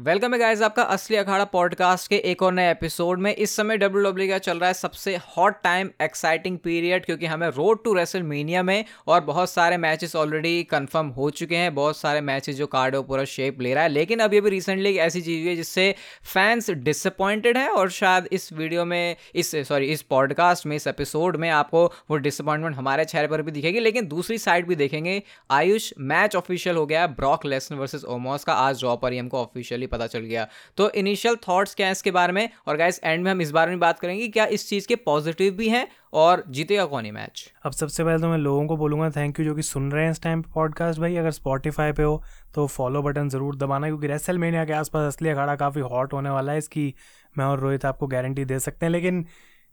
Welcome है guys आपका असली अखाड़ा पॉडकास्ट के एक और नए एपिसोड में। इस समय डब्ल्यू डब्ल्यू का चल रहा है सबसे हॉट टाइम एक्साइटिंग पीरियड क्योंकि हमें रोड टू रेसल मीनिया में और बहुत सारे मैचेस ऑलरेडी कंफर्म हो चुके हैं। बहुत सारे मैचेस जो कार्ड पूरा शेप ले रहा है। लेकिन अभी अभी रिसेंटली एक ऐसी चीज़ हुई है जिससे फैंस डिसअपॉइंटेड है और शायद इस वीडियो में, इस सॉरी इस पॉडकास्ट में, इस एपिसोड में आपको वो डिसअपॉइंटमेंट हमारे चेहरे पर भी दिखेगी। लेकिन दूसरी साइड भी देखेंगे। आयुष मैच ऑफिशियल हो गया ब्रॉक लेसन वर्सेज ओमोस का। आज ड्रॉ पर ही हमको ऑफिशियली ऑफिशियली पता चल गया। तो इनिशियल थॉट्स क्या है इसके बारे में? और गाइस एंड में हम इस बारे में बात करेंगे क्या इस चीज़ के पॉजिटिव भी हैं और जीतेगा कौन ही मैच अब सबसे पहले तो मैं लोगों को बोलूँगा थैंक यू जो कि सुन रहे हैं इस टाइम पॉडकास्ट भाई। अगर स्पॉटीफाई पे हो तो फॉलो बटन ज़रूर दबाना, क्योंकि रेसल मेनिया के आसपास असली अखाड़ा काफ़ी हॉट होने वाला है। इसकी मैं और रोहित आपको गारंटी दे सकते हैं, लेकिन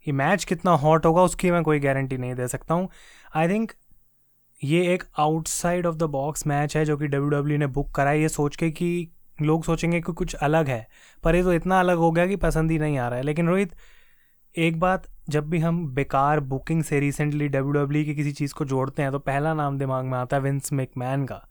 ये मैच कितना हॉट होगा उसकी मैं कोई गारंटी नहीं दे सकता हूँ। आई थिंक ये एक outside of the box match है जो कि डब्ल्यू ने बुक करा है ये सोच के कि लोग सोचेंगे कि कुछ अलग है पर ये तो इतना अलग हो गया कि पसंद ही नहीं आ रहा है। लेकिन रोहित एक बात जब भी हम बेकार बुकिंग से रिसेंटली डब्ल्यू डब्ल्यू की किसी चीज़ को जोड़ते हैं तो पहला नाम दिमाग में आता है विंस मैकमैन का।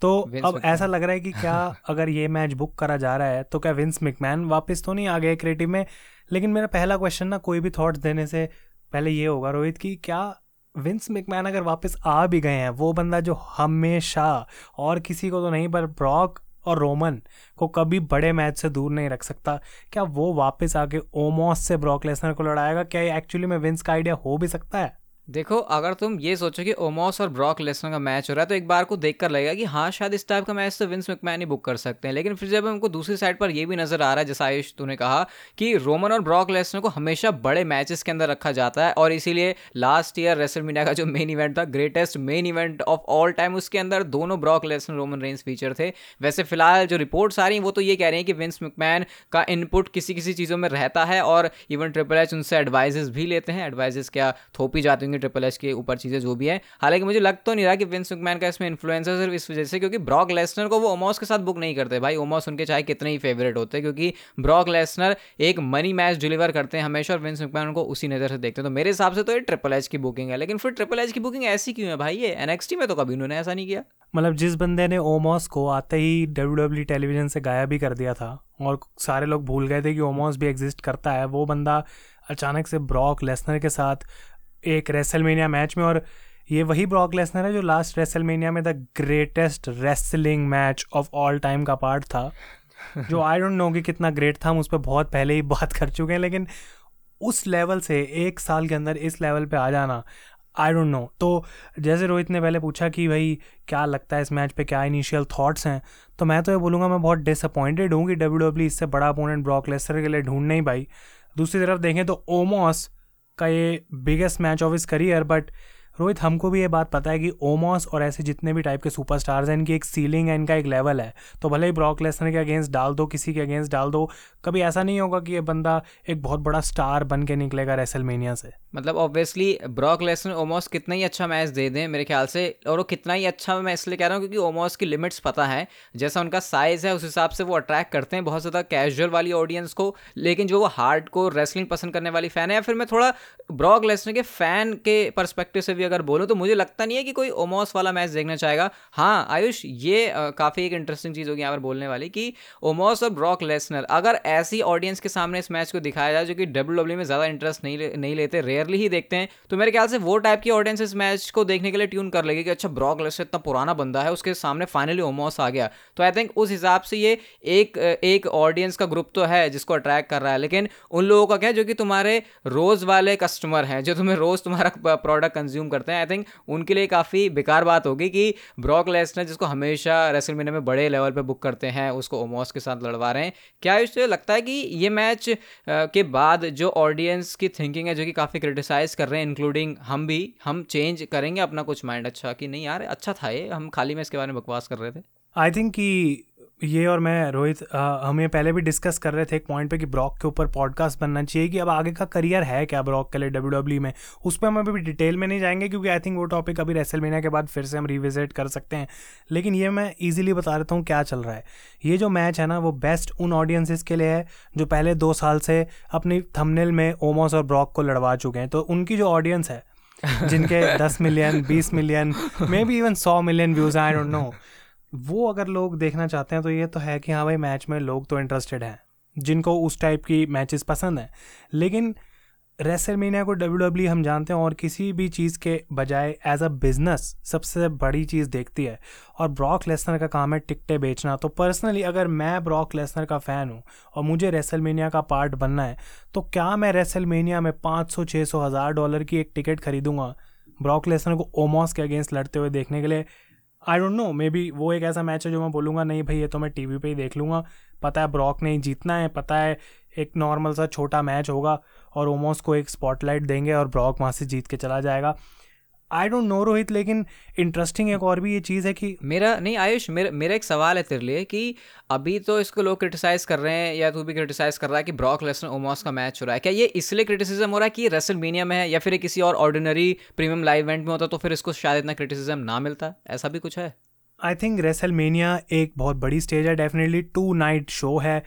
तो अब ऐसा लग रहा है कि क्या अगर ये मैच बुक करा जा रहा है तो क्या विंस मैकमैन वापस तो नहीं आ गए क्रिएटिव में? लेकिन मेरा पहला क्वेश्चन ना कोई भी थॉट्स देने से पहले ये होगा रोहित कि क्या विंस मैकमैन अगर वापस आ भी गए हैं वो बंदा जो हमेशा और किसी को तो नहीं पर ब्रॉक और रोमन को कभी बड़े मैच से दूर नहीं रख सकता। क्या वो वापस आके ओमोस से ब्रॉक लेसनर को लड़ाएगा? क्या एक्चुअली में विंस का आइडिया हो भी सकता है? देखो, अगर तुम ये सोचो कि ओमोस और ब्रॉक लेसनर का मैच हो रहा है तो एक बार को देख कर लगेगा कि हाँ शायद इस टाइप का मैच तो विंस मैकमैन ही बुक कर सकते हैं। लेकिन फिर जब हमको दूसरी साइड पर यह भी नज़र आ रहा है, जैसा आयुष तूने कहा, कि रोमन और ब्रॉक लेसनर को हमेशा बड़े मैचेस के अंदर रखा जाता है, और इसीलिए लास्ट ईयर रेसल मीडिया का जो मेन इवेंट था greatest main event of all time उसके अंदर दोनों Brock Lesnar Roman Reigns feature थे। वैसे फ़िलहाल जो रिपोर्ट्स आ रही हैं, वो तो ये कह रही हैं कि विंस मैकमैन का इनपुट किसी किसी चीज़ों में रहता है, और इवन ट्रिपल एच उनसे एडवाइजेस भी लेते हैं। एडवाइजेस क्या, थोपी जाती होंगी ट्रिपल एच के ऊपर चीज़ें जो भी है। हालाँकि मुझे लग तो नहीं रहा कि विंस मैकमैन का इसमें इन्फ्लुएंस है सिर्फ़ इस वजह से, क्योंकि ब्रॉक लेसनर को वो ओमोस के साथ बुक नहीं करते। भाई ओमोस उनके चाहे कितने ही फेवरेट होते, क्योंकि ब्रॉक लेसनर एक मनी मैच डिलीवर करते हैं हमेशा और विंस मैकमैन उनको उसी नज़र से देखते हैं। तो मेरे हिसाब से तो ये ट्रिपल एच की बुकिंग है। लेकिन फिर ट्रिपल एच की बुकिंग ऐसी क्यों है भाई? ये एनएक्सटी में तो कभी उन्होंने ऐसा नहीं किया। मतलब जिस बंदे ने ओमोस को आते ही डब्ल्यू टेलीविज़न से गायब भी कर दिया था, और सारे लोग भूल गए थे कि ओमोस भी एग्जिस्ट करता है, वो बंदा अचानक से ब्रॉक लेसनर के साथ एक रेसलमेनिया मैच में और ये वही ब्रॉक लेसनर है जो लास्ट रेसलमेनिया में the greatest wrestling match of all time का पार्ट था। जो आई डोंट नो कि कितना ग्रेट था, हम उस पर बहुत पहले ही बात कर चुके हैं, लेकिन उस लेवल से, एक साल के अंदर इस लेवल पे आ जाना आई डोंट नो तो जैसे रोहित ने पहले पूछा कि भाई, क्या लगता है इस मैच पे, क्या इनिशियल थॉट्स हैं तो मैं तो ये बोलूँगा, मैं बहुत डिसअपॉइंटेड हूँ कि डब्ल्यू डब्ल्यू इससे बड़ा अपोनेंट ब्रॉक लेसर के लिए ढूंढ नहीं पाई। दूसरी तरफ़ देखें तो ओमोस का ये biggest match of his career but Rohit, हमको भी ये बात पता है कि ओमोस और ऐसे जितने भी टाइप के सुपरस्टार्स हैं, इनकी एक सीलिंग है, इनका एक लेवल है। तो भले ही ब्रॉक लेसनर के अगेंस्ट डाल दो, किसी के अगेंस्ट डाल दो, कभी ऐसा नहीं होगा कि ये बंदा एक बहुत बड़ा स्टार बन के निकलेगा रेसलमेनिया से। मतलब ऑब्वियसली ब्रॉक लेसनर ओमोस कितना ही अच्छा मैच दे दें मेरे ख्याल से, और वो कितना ही अच्छा मैं इसलिए कह रहा हूँ क्योंकि ओमोस की लिमिट्स पता है, जैसा उनका साइज़ है उस हिसाब से वो अट्रैक्ट करते हैं बहुत ज़्यादा कैजुअल वाली ऑडियंस को, लेकिन जो वो हार्ड को रेसलिंग पसंद करने वाली फ़ैन है, या फिर मैं थोड़ा ब्रॉक लेसनर के फ़ैन के परस्पेक्टिव से भी अगर बोलूँ तो मुझे लगता नहीं है कि कोई ओमोस वाला मैच देखना चाहेगा। हाँ आयुष, ये काफ़ी एक इंटरेस्टिंग चीज़ होगी यहाँ पर बोलने वाली कि ओमोस और ब्रॉक लेसनर, अगर ऐसी ऑडियंस के सामने इस मैच को दिखाया जाए जो कि डब्ल्यू डब्ल्यू में ज़्यादा इंटरेस्ट नहीं नहीं लेते रेयरली ही देखते हैं तो मेरे ख्याल से वो टाइप की ऑडियंस इस मैच को देखने के लिए ट्यून कर लेगी कि अच्छा ब्रॉक लेसनर इतना पुराना बंदा है, उसके सामने फाइनली ओमोस आ गया। तो आई थिंक उस हिसाब से ये एक एक ऑडियंस का ग्रुप तो है जिसको अट्रैक्ट कर रहा है, लेकिन उन लोगों का क्या जो कि तुम्हारे रोज़ वाले कस्टमर हैं, जो तुम्हें रोज़ तुम्हारा प्रोडक्ट कंज्यूम करते हैं। आई थिंक उनके लिए काफ़ी बेकार बात होगी कि ब्रॉक लेसनर जिसको हमेशा रेसलमेनिया में बड़े लेवल पे बुक करते हैं, उसको ओमोस के साथ लड़वा रहे हैं। क्या इससे लगता है कि ये मैच के बाद जो ऑडियंस की थिंकिंग है, जो कि काफ़ी क्रिटिसाइज कर रहे हैं इंक्लूडिंग हम भी, हम चेंज करेंगे अपना कुछ माइंड अच्छा कि नहीं यार अच्छा था ये, हम खाली में इसके बारे में बकवास कर रहे थे। आई थिंक कि ये और मैं रोहित हम ये पहले भी डिस्कस कर रहे थे एक पॉइंट पे कि ब्रॉक के ऊपर पॉडकास्ट बनना चाहिए कि अब आगे का करियर है क्या ब्रॉक के लिए डब्ल्यू डब्ल्यू में? उस पर हम अभी डिटेल में नहीं जाएँगे क्योंकि आई थिंक वो टॉपिक अभी रेसल के बाद फिर से हम रिविजिट कर सकते हैं। लेकिन ये मैं ईजिली बता देता हूँ क्या चल रहा है। ये जो मैच है ना वो बेस्ट उन ऑडियंसिस के लिए है जो पहले दो साल से अपनी थमनेल में ओमोस और ब्रॉक को लड़वा चुके हैं। तो उनकी जो ऑडियंस है जिनके दस मिलियन बीस मिलियन मे बी इवन सौ million views I don't know वो अगर लोग देखना चाहते हैं तो ये तो है कि हाँ भाई मैच में लोग तो इंटरेस्टेड हैं, जिनको उस टाइप की मैचेस पसंद हैं। लेकिन रेसलमेनिया को डब्ल्यू डब्ल्यू हम जानते हैं और किसी भी चीज़ के बजाय एज अ बिज़नेस सबसे बड़ी चीज़ देखती है। और ब्रॉक लेसनर का काम है टिकटें बेचना। तो पर्सनली अगर मैं ब्रॉक लेसनर का फ़ैन हूँ और मुझे रेसलमेनिया का पार्ट बनना है तो क्या मैं रेसलमेनिया में पाँच सौ छः सौ, हज़ार डॉलर की एक टिकट खरीदूँगा? ब्रॉक लेसनर को ओमोस के अगेंस्ट लड़ते हुए देखने के लिए I don't know maybe वो एक ऐसा मैच है जो मैं बोलूँगा, नहीं भाई, ये तो मैं टी वी पर ही देख लूँगा। पता है ब्रॉक नहीं जीतना है, पता है एक नॉर्मल सा छोटा मैच होगा और ओमोस को एक स्पॉटलाइट देंगे और ब्रॉक वहाँ से जीत के चला जाएगा। आई डोंट नो रोहित लेकिन इंटरेस्टिंग एक और भी ये चीज़ है कि मेरा नहीं आयुष मेरा मेरा एक सवाल है तेरे लिए कि अभी तो इसको लोग क्रिटिसाइज कर रहे हैं या तू भी क्रिटिसाइज कर रहा है कि ब्रॉक लेसन ओमोस का मैच हो रहा है। क्या ये इसलिए क्रिटिसिज्म हो रहा है कि रेसल मीनिया में है या फिर किसी और ऑर्डिनरी प्रीमियम लाइव इवेंट में होता तो फिर इसको शायद इतना क्रिटिसिज्म ना मिलता? ऐसा भी कुछ है? आई थिंक रेसल मेनिया एक बहुत बड़ी स्टेज है डेफिनेटली टू नाइट शो है।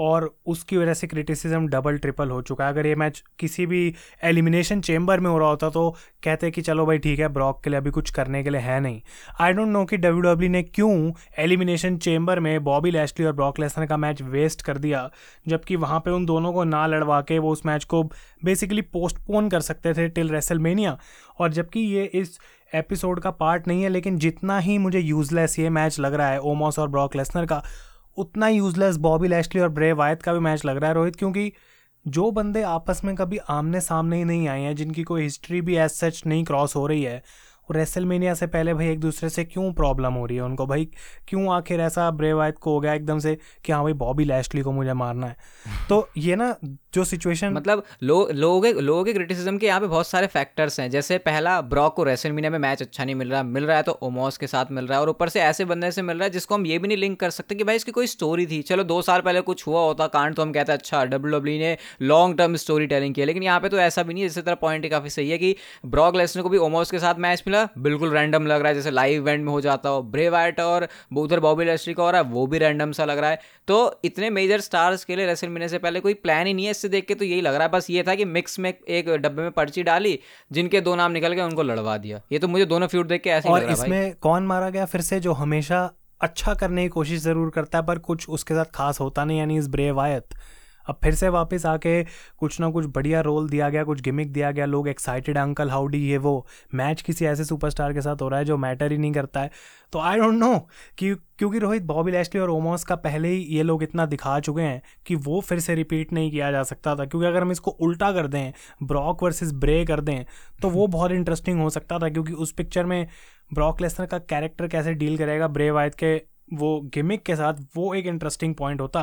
और उसकी वजह से क्रिटिसिज्म डबल ट्रिपल हो चुका है। अगर ये मैच किसी भी एलिमिनेशन चेम्बर में हो रहा होता तो कहते कि चलो भाई ठीक है ब्रॉक के लिए अभी कुछ करने के लिए है नहीं। आई डोंट नो कि डब्ल्यू डब्ल्यू e ने क्यों एलिमिनेशन चेम्बर में बॉबी लैस्टली और ब्रॉक लेसनर का मैच वेस्ट कर दिया, जबकि वहाँ पर उन दोनों को ना लड़वा के वो उस मैच को बेसिकली पोस्टपोन कर सकते थे टिल रेसलमेनिया और जबकि ये इस एपिसोड का पार्ट नहीं है, लेकिन जितना ही मुझे यूजलेस ये मैच लग रहा है ओमोस और ब्रॉक लेसनर का उतना यूजलेस बॉबी लैशली और ब्रे वायद का भी मैच लग रहा है, रोहित, क्योंकि जो बंदे आपस में कभी आमने सामने ही नहीं आए हैं, जिनकी कोई हिस्ट्री भी एज सच नहीं क्रॉस हो रही है रेसलमेनिया से पहले भाई एक दूसरे से क्यों प्रॉब्लम हो रही है? उनको भाई क्यों आखिर ऐसा ब्रेवायत को हो गया एकदम से कि हाँ भाई बॉबी लैशली को मुझे मारना है? तो ये ना जो सिचुएशन मतलब लो, लोगों के लोगों के क्रिटिसिज्म के यहाँ पे बहुत सारे फैक्टर्स हैं। जैसे पहला ब्रॉक को रेसलमीनिया में मैच अच्छा नहीं मिल रहा। मिल रहा है तो ओमोस के साथ मिल रहा है और ऊपर से ऐसे बंदे से मिल रहा है जिसको हम ये भी नहीं लिंक कर सकते कि भाई इसकी कोई स्टोरी थी। चलो दो साल पहले कुछ हुआ होता कांड तो हम कहते हैं अच्छा डब्ल्यू डब्ल्यू e ने लॉन्ग टर्म स्टोरी टेलिंग किया लेकिन यहाँ पे तो ऐसा भी नहीं है। इसी तरह पॉइंट काफ़ी सही है कि ब्रॉक लेसनर को भी ओमोस के साथ मैच मिला। बिल्कुल रैंडम लग रहा है जैसे लाइव इवेंट में हो जाता हो ब्रे वाइट और उधर बॉबी लेस्ट्री का हो रहा है वो भी रैंडम सा लग रहा है। तो इतने मेजर स्टार्स के लिए रेसलमीनिया से पहले कोई प्लान ही नहीं है इससे देख के तो यही लग रहा है। बस ये था कि मिक्स में एक डब्बे में पर्ची डाली जिनके दो नाम निकल गए उनको लड़वा दिया। ये तो मुझे दोनों फ्यूट देख के ऐसे और इसमें कौन मारा गया फिर से जो हमेशा अच्छा करने की कोशिश ज़रूर करता है पर कुछ उसके साथ खास होता नहीं यानी इस ब्रेव आयत अब फिर से वापस आके कुछ ना कुछ बढ़िया रोल दिया गया, कुछ गिमिक दिया गया, लोग एक्साइटेड अंकल हाउडी ये वो मैच किसी ऐसे सुपरस्टार के साथ हो रहा है जो मैटर ही नहीं करता है। तो आई डोंट नो कि क्योंकि रोहित, बॉबी लैस्टली और ओमोस का पहले ही ये लोग इतना दिखा चुके हैं कि वो फिर से रिपीट नहीं किया जा सकता था। क्योंकि अगर हम इसको उल्टा कर दें ब्रॉक वर्सेस ब्रे कर दें तो वो बहुत इंटरेस्टिंग हो सकता था। क्योंकि उस पिक्चर में ब्रॉक लेसनर का कैरेक्टर कैसे डील करेगा ब्रे वायद के वो गिमिक के साथ वो एक इंटरेस्टिंग पॉइंट होता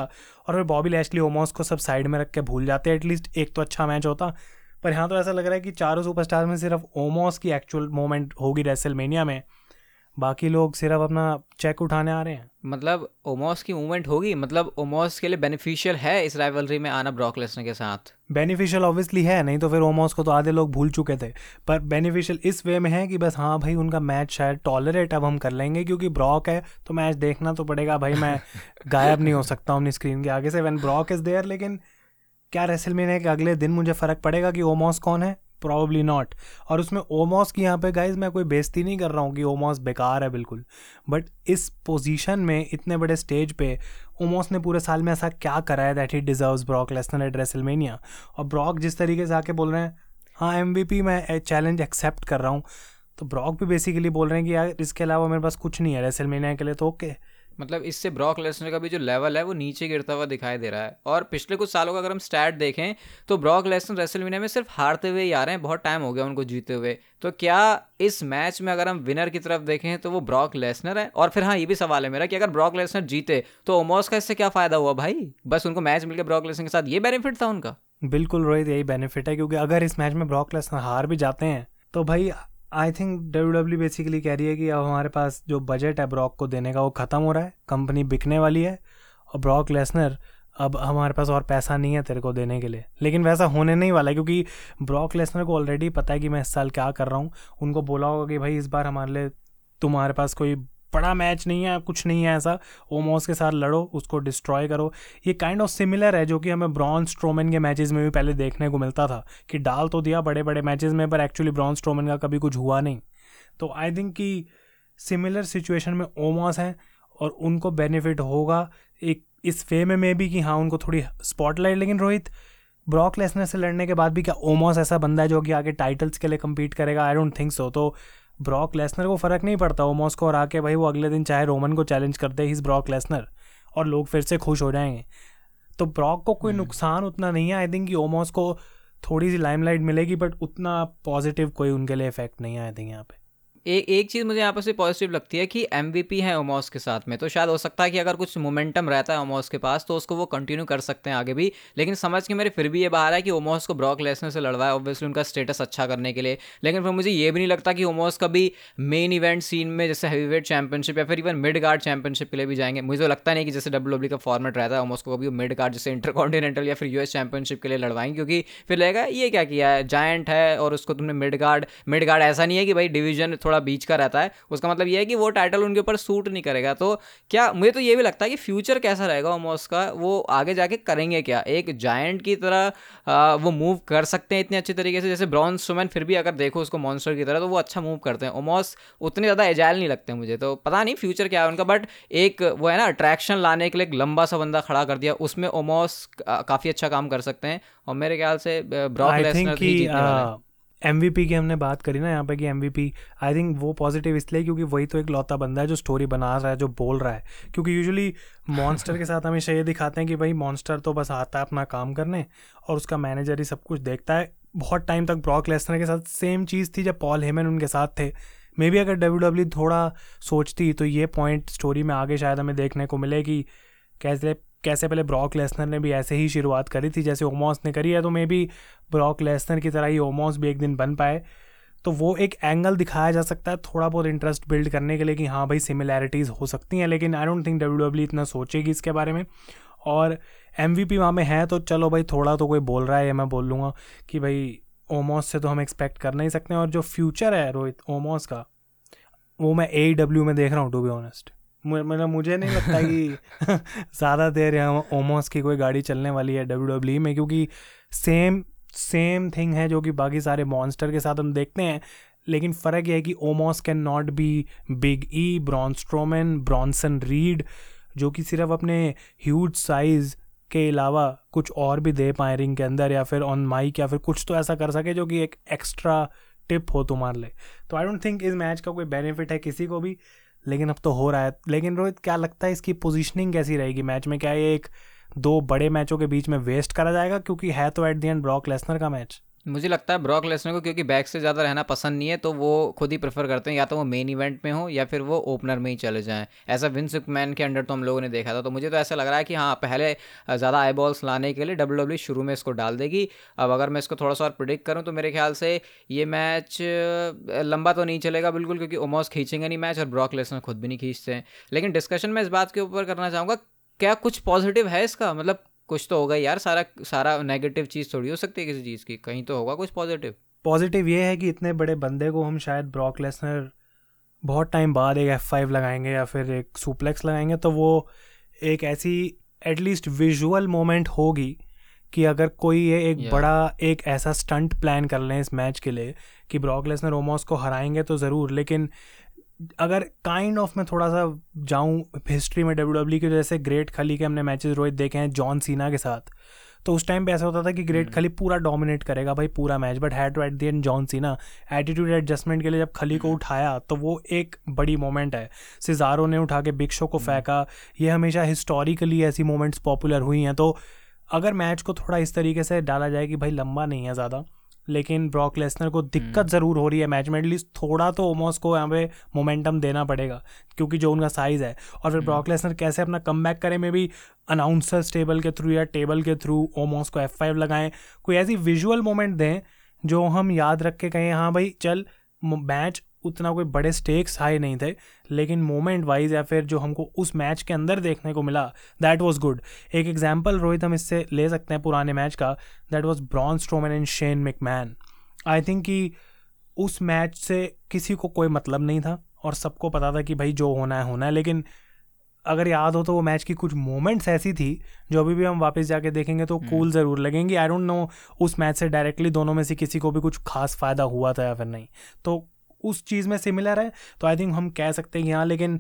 और फिर बॉबी लैशली ओमोस को सब साइड में रख के भूल जाते एटलीस्ट एक तो अच्छा मैच होता। पर यहाँ तो ऐसा लग रहा है कि चारों सुपरस्टार में सिर्फ़ ओमोस की एक्चुअल मोमेंट होगी रेसलमेनिया में। बाकी लोग सिर्फ़ अपना चेक उठाने आ रहे हैं। मतलब ओमोस की मूवमेंट होगी? मतलब ओमोस के लिए बेनिफिशियल है इस राइवलरी में आना ब्रॉक लेसनर के साथ? बेनिफिशियल ऑब्वियसली है नहीं तो फिर ओमोस को तो आधे लोग भूल चुके थे। पर बेनिफिशियल इस वे में है कि बस हाँ भाई उनका मैच शायद टॉलरेट अब हम कर लेंगे क्योंकि ब्रॉक है तो मैच देखना तो पड़ेगा। भाई मैं गायब नहीं हो सकता हूँ अपनी स्क्रीन के आगे से। वैन ब्रॉक इज़ देयर लेकिन क्या रेसल में है कि अगले दिन मुझे फ़र्क पड़ेगा कि ओमोस कौन है? प्रॉब्ली नॉट और उसमें ओमॉस की यहाँ पे गाइज़ मैं कोई बेइज्जती नहीं कर रहा हूँ कि ओमॉस बेकार है बिल्कुल। बट इस पोजीशन में, इतने बड़े स्टेज पे ओमॉस ने पूरे साल में ऐसा क्या करा है that he deserves Brock Lesnar at WrestleMania और ब्रॉक जिस तरीके से आके बोल रहे हैं हाँ MVP मैं चैलेंज एक्सेप्ट कर रहा हूँ। तो ब्रॉक भी बेसिकली बोल रहे हैं कि यार, इसके अलावा मेरे पास कुछ नहीं है रेसलमेनिया के लिए तो ओके okay. मतलब इससे ब्रॉक लेसनर का भी जो लेवल है, वो नीचे गिरता हुआ दिखाई दे रहा है। और पिछले कुछ सालों का अगर हम स्टैट देखें तो ब्रॉक लेसनर रेसलमीनिया में सिर्फ़ हारते हुए ही आ रहे हैं, बहुत टाइम हो गया उनको जीते हुए। तो क्या इस मैच में अगर हम विनर की तरफ़ देखें तो वो ब्रॉक लेसनर है? और फिर हाँ ये भी सवाल है मेरा कि अगर ब्रॉक लेसनर जीते तो ओमोस का इससे क्या फ़ायदा हुआ भाई? बस उनको मैच मिलकर ब्रॉक लेसनर के साथ ये बेनिफिट था उनका। बिल्कुल रोहित, यही बेनिफिट है, क्योंकि अगर इस मैच में ब्रॉक लेसनर हार भी जाते हैं तो भाई I think W W basically कह रही है कि अब हमारे पास जो बजट है ब्रॉक को देने का वो ख़त्म हो रहा है कंपनी बिकने वाली है और ब्रॉक लेसनर अब हमारे पास और पैसा नहीं है तेरे को देने के लिए। लेकिन वैसा होने नहीं वाला है क्योंकि ब्रॉक लेसनर को ऑलरेडी पता है कि मैं इस साल क्या कर रहा हूँ। उनको बोला होगा कि भाई इस बार हमारे लिए तुम्हारे पास कोई बड़ा मैच नहीं है, कुछ नहीं है ऐसा। ओमोस के साथ लड़ो, उसको डिस्ट्रॉय करो। ये काइंड ऑफ़ सिमिलर है जो कि हमें ब्रॉन स्ट्रोमन के मैचेस में भी पहले देखने को मिलता था कि डाल तो दिया बड़े बड़े मैचेस में, पर एक्चुअली ब्रॉन स्ट्रोमन का कभी कुछ हुआ नहीं। तो आई थिंक कि सिमिलर सिचुएशन में ओमोस हैं और उनको बेनिफिट होगा। एक इस वे में मे भी कि हाँ उनको थोड़ी स्पॉटलाइट लेकिन रोहित ब्रॉक लेसनर से लड़ने के बाद भी क्या ओमोस ऐसा बंदा है जो कि आगे टाइटल्स के लिए कम्पीट करेगा? आई डोंट थिंक सो तो ब्रॉक लेसनर को फ़र्क नहीं पड़ता ओमोस को और आके भाई वो अगले दिन चाहे रोमन को चैलेंज कर दे हिज ब्रॉक लेसनर और लोग फिर से खुश हो जाएँगे तो ब्रॉक को कोई हम्म। नुकसान उतना नहीं है आई थिंक कि ओमोस को थोड़ी सी लाइमलाइट मिलेगी बट उतना पॉजिटिव कोई उनके लिए इफ़ेक्ट नहीं है आई थिंक यहाँ पे एक एक चीज़ मुझे यहाँ पर से पॉजिटिव लगती है कि एम है ओमोस के साथ में तो शायद हो सकता है कि अगर कुछ मोमेंटम रहता है ओमोस के पास तो उसको वो कंटिन्यू कर सकते हैं आगे भी। लेकिन समझ के मेरे फिर भी ये बाहर है कि ओमोस को ब्रॉक लेसनर से लड़वाए ऑब्वियसली उनका स्टेटस अच्छा करने के लिए। लेकिन फिर मुझे ये भी नहीं लगता कि ओमोस कभी मेन इवेंट सीन में जैसे हैवी वेट चैंपियनशिप या फिर इवन मिड गार्ड चैंपियनशिप के लिए भी जाएँगे। मुझे तो लगता नहीं कि जैसे डब्ल्यू e का फॉर्मेट रहता है ओमोस को कभी मिड गार्ड जैसे इंटर या फिर यूएस चैंपियनशिप के लिए लड़वाएँगे, क्योंकि फिर लगेगा, ये क्या किया है? जायंट है और उसको तुमने मिड गार्ड मिड गार्ड ऐसा नहीं है कि भाई डिवीज़न थोड़ा बीच का रहता है उसका मतलब ये है कि वो टाइटल उनके ऊपर सूट नहीं करेगा। तो क्या मुझे तो ये भी लगता है कि फ्यूचर कैसा रहेगा ओमोस का वो आगे जाके करेंगे क्या? एक जायंट की तरह आ, वो मूव कर सकते हैं इतने अच्छे तरीके से जैसे ब्रॉन्स सुमैन फिर भी अगर देखो उसको मॉन्स्टर की तरह तो वो अच्छा मूव करते हैं। ओमोस उतने ज़्यादा एजाइल नहीं लगते मुझे तो पता नहीं फ्यूचर क्या है उनका बट एक वो है ना अट्रैक्शन लाने के लिए एक लंबा सा बंदा खड़ा कर दिया उसमें ओमोस काफ़ी अच्छा काम कर सकते हैं। और मेरे ख्याल से ब्रॉक लेसनर ही जीतने वाले हैं। MVP की हमने बात करी ना यहाँ पे कि एम आई थिंक वो पॉजिटिव इसलिए क्योंकि वही तो एक लौता बंदा है जो स्टोरी बना रहा है, जो बोल रहा है। क्योंकि यूजुअली मॉन्स्टर के साथ हमेशा ये दिखाते हैं कि भाई मॉन्स्टर तो बस आता है अपना काम करने और उसका मैनेजर ही सब कुछ देखता है। बहुत टाइम तक ब्रॉक लेसनर के साथ सेम चीज़ थी जब पॉल हेमन उनके साथ थे। मे बी अगर डब्ल्यू डब्ल्यू e थोड़ा सोचती तो ये पॉइंट स्टोरी में आगे शायद हमें देखने को मिले कि कैसे कैसे पहले ब्रॉक लेसनर ने भी ऐसे ही शुरुआत करी थी जैसे ओमोस ने करी है तो मे बी ब्रॉक लेसनर की तरह ही ओमोस भी एक दिन बन पाए। तो वो एक एंगल दिखाया जा सकता है थोड़ा बहुत इंटरेस्ट बिल्ड करने के लिए कि हाँ भाई सिमिलैरिटीज़ हो सकती हैं, लेकिन I don't think W W इतना सोचेगी इसके बारे में। और एम वी पी वहाँ में है तो चलो भाई थोड़ा तो कोई बोल रहा है मैं बोल लूँगा कि भाई ओमोस से तो हम एक्सपेक्ट कर नहीं सकते और जो फ्यूचर है रोहित, ओमोस का, वो मैं ए डब्ल्यू में देख रहा हूँ टू बी ऑनेस्ट मतलब मुझे नहीं लगता कि ज़्यादा देर यहाँ ओमोस की कोई गाड़ी चलने वाली है डब्ल्यू डब्ल्यू e में, क्योंकि सेम सेम थिंग है जो कि बाकी सारे मॉन्स्टर के साथ हम देखते हैं। लेकिन फ़र्क यह है कि Omos can not be big E Braun Strowman Bronson Reed जो कि सिर्फ़ अपने ह्यूज साइज़ के अलावा कुछ और भी दे पाए रिंग के अंदर, या फिर ऑन माइक या फिर कुछ तो ऐसा कर सके जो कि एक एक्स्ट्रा टिप हो तुम्हारे लिए। तो आई डोंट थिंक इस मैच का कोई बेनिफिट है किसी को भी। लेकिन अब तो हो रहा है। लेकिन रोहित, क्या लगता है इसकी पोजीशनिंग कैसी रहेगी मैच में? क्या ये एक दो बड़े मैचों के बीच में वेस्ट करा जाएगा? क्योंकि है तो at the end Brock Lesnar का मैच मुझे लगता है ब्रॉक लेसनर को क्योंकि बैक से ज़्यादा रहना पसंद नहीं है तो वो खुद ही प्रेफर करते हैं, या तो वो मेन इवेंट में हो, या फिर वो ओपनर में ही चले जाएँ। ऐसा विंस मैन के अंडर तो हम लोगों ने देखा था तो मुझे तो ऐसा लग रहा है कि हाँ पहले ज़्यादा आई बॉल्स लाने के लिए डब्ल्यू डब्ल्यू e शुरू में इसको डाल देगी। अब अगर मैं इसको थोड़ा सा और प्रिडिक्ट करूँ तो मेरे ख्याल से ये मैच लंबा तो नहीं चलेगा बिल्कुल, क्योंकि ओमोस खींचेंगे नहीं मैच और ब्रॉक लेसनर खुद भी नहीं खींचते हैं। लेकिन डिस्कशन में इस बात के ऊपर करना चाहूँगा, क्या कुछ पॉजिटिव है इसका? मतलब कुछ तो होगा यार सारा सारा नेगेटिव चीज़ थोड़ी हो सकती है किसी चीज़ की कहीं तो होगा कुछ पॉजिटिव पॉजिटिव ये है कि इतने बड़े बंदे को हम शायद ब्रॉक लेसनर बहुत टाइम बाद एक एफ़ फाइव लगाएँगे या फिर एक सुप्लेक्स लगाएँगे तो वो एक ऐसी एटलीस्ट विजुअल मोमेंट होगी कि अगर कोई ये एक yeah. बड़ा एक ऐसा स्टंट प्लान कर लें इस मैच के लिए कि ब्रॉक लेसनर ओमोस को हराएँगे तो ज़रूर लेकिन अगर काइंड ऑफ़ मैं थोड़ा सा जाऊँ हिस्ट्री में डब्ल्यू डब्ल्यू के जैसे ग्रेट खली के हमने मैचेस रोहित देखे हैं जॉन सीना के साथ तो उस टाइम पे ऐसा होता था कि ग्रेट हम्म। खली पूरा डोमिनेट करेगा भाई पूरा match but had to at the end John Cena attitude adjustment के लिए जब खली को हम्म। उठाया तो वो एक बड़ी मोमेंट है सिजारो ने उठा के बिग शो को हम्म। फेंका ये हमेशा हिस्टोरिकली ऐसी मोमेंट्स पॉपुलर हुई हैं तो अगर मैच को थोड़ा इस तरीके से डाला जाए कि भाई लंबा नहीं है ज़्यादा लेकिन ब्रॉक लेसनर को दिक्कत हम्म। ज़रूर हो रही है मैच में एटलीस्ट थोड़ा तो ओमोस को यहाँ पे मोमेंटम देना पड़ेगा क्योंकि जो उनका साइज़ है और फिर ब्रॉक हम्म। लेसनर कैसे अपना कम बैक करें मे भी अनाउंसर्स टेबल के थ्रू या टेबल के थ्रू ओमोस को एफ़ फाइव लगाएँ कोई ऐसी विजुअल मोमेंट दें जो हम याद रख के कहें हाँ भाई चल मैच उतना कोई बड़े स्टेक्स हाई नहीं थे लेकिन मोमेंट वाइज या फिर जो हमको उस मैच के अंदर देखने को मिला दैट वाज गुड एक एग्जांपल रोहित हम इससे ले सकते हैं पुराने मैच का that was Braun Strowman and Shane McMahon I think कि उस मैच से किसी को कोई मतलब नहीं था और सबको पता था कि भाई जो होना है होना है लेकिन अगर याद हो तो वो मैच की कुछ मोमेंट्स ऐसी थी जो अभी भी हम वापस जाके देखेंगे तो कूल हम्म। ज़रूर लगेंगी. आई डोंट नो उस मैच से डायरेक्टली दोनों में से किसी को भी कुछ खास फ़ायदा हुआ था या फिर नहीं. तो उस चीज़ में सिमिलर है तो आई थिंक हम कह सकते हैं यहाँ लेकिन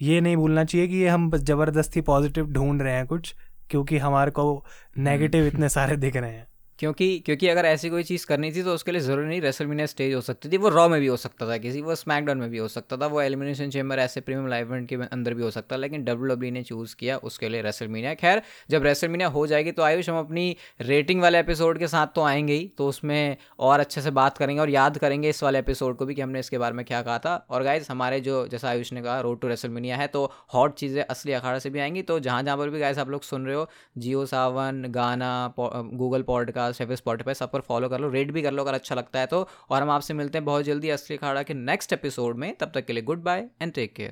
ये नहीं भूलना चाहिए कि ये हम ज़बरदस्ती पॉजिटिव ढूंढ रहे हैं कुछ क्योंकि हमारे को नेगेटिव हम्म। इतने सारे दिख रहे हैं क्योंकि क्योंकि अगर ऐसी कोई चीज़ करनी थी तो उसके लिए ज़रूरी नहीं रेसलमीनिया स्टेज हो सकती थी, वो रॉ में भी हो सकता था किसी, वो स्मैकडाउन में भी हो सकता था, वो एलिमिनेशन चेम्बर ऐसे प्रीमियम लाइव इवेंट के अंदर भी हो सकता था, लेकिन डब्ल्यू ने चूज़ किया उसके लिए रेसलमीनिया खैर, जब रेसलमीनिया हो जाएगी तो आयुष, हम अपनी रेटिंग वाले एपिसोड के साथ तो आएँगे ही तो उसमें और अच्छे से बात करेंगे और याद करेंगे इस वाले एपिसोड को भी कि हमने इसके बारे में क्या कहा था। और गाइज़ हमारे जो, जैसा आयुष ने कहा रोड टू रेसलमीनिया है तो हॉट चीज़ें असली अखाड़ा से भी आएँगी। तो जहाँ जहाँ पर भी गाइज़ आप लोग सुन रहे हो जियो सावन गाना गूगल पॉडकास्ट या फिर स्पॉटिफाई सब पर फॉलो कर लो रेट भी कर लो अगर अच्छा लगता है तो। और हम आपसे मिलते हैं बहुत जल्दी असली अखाड़ा के नेक्स्ट एपिसोड में। तब तक के लिए goodbye and take care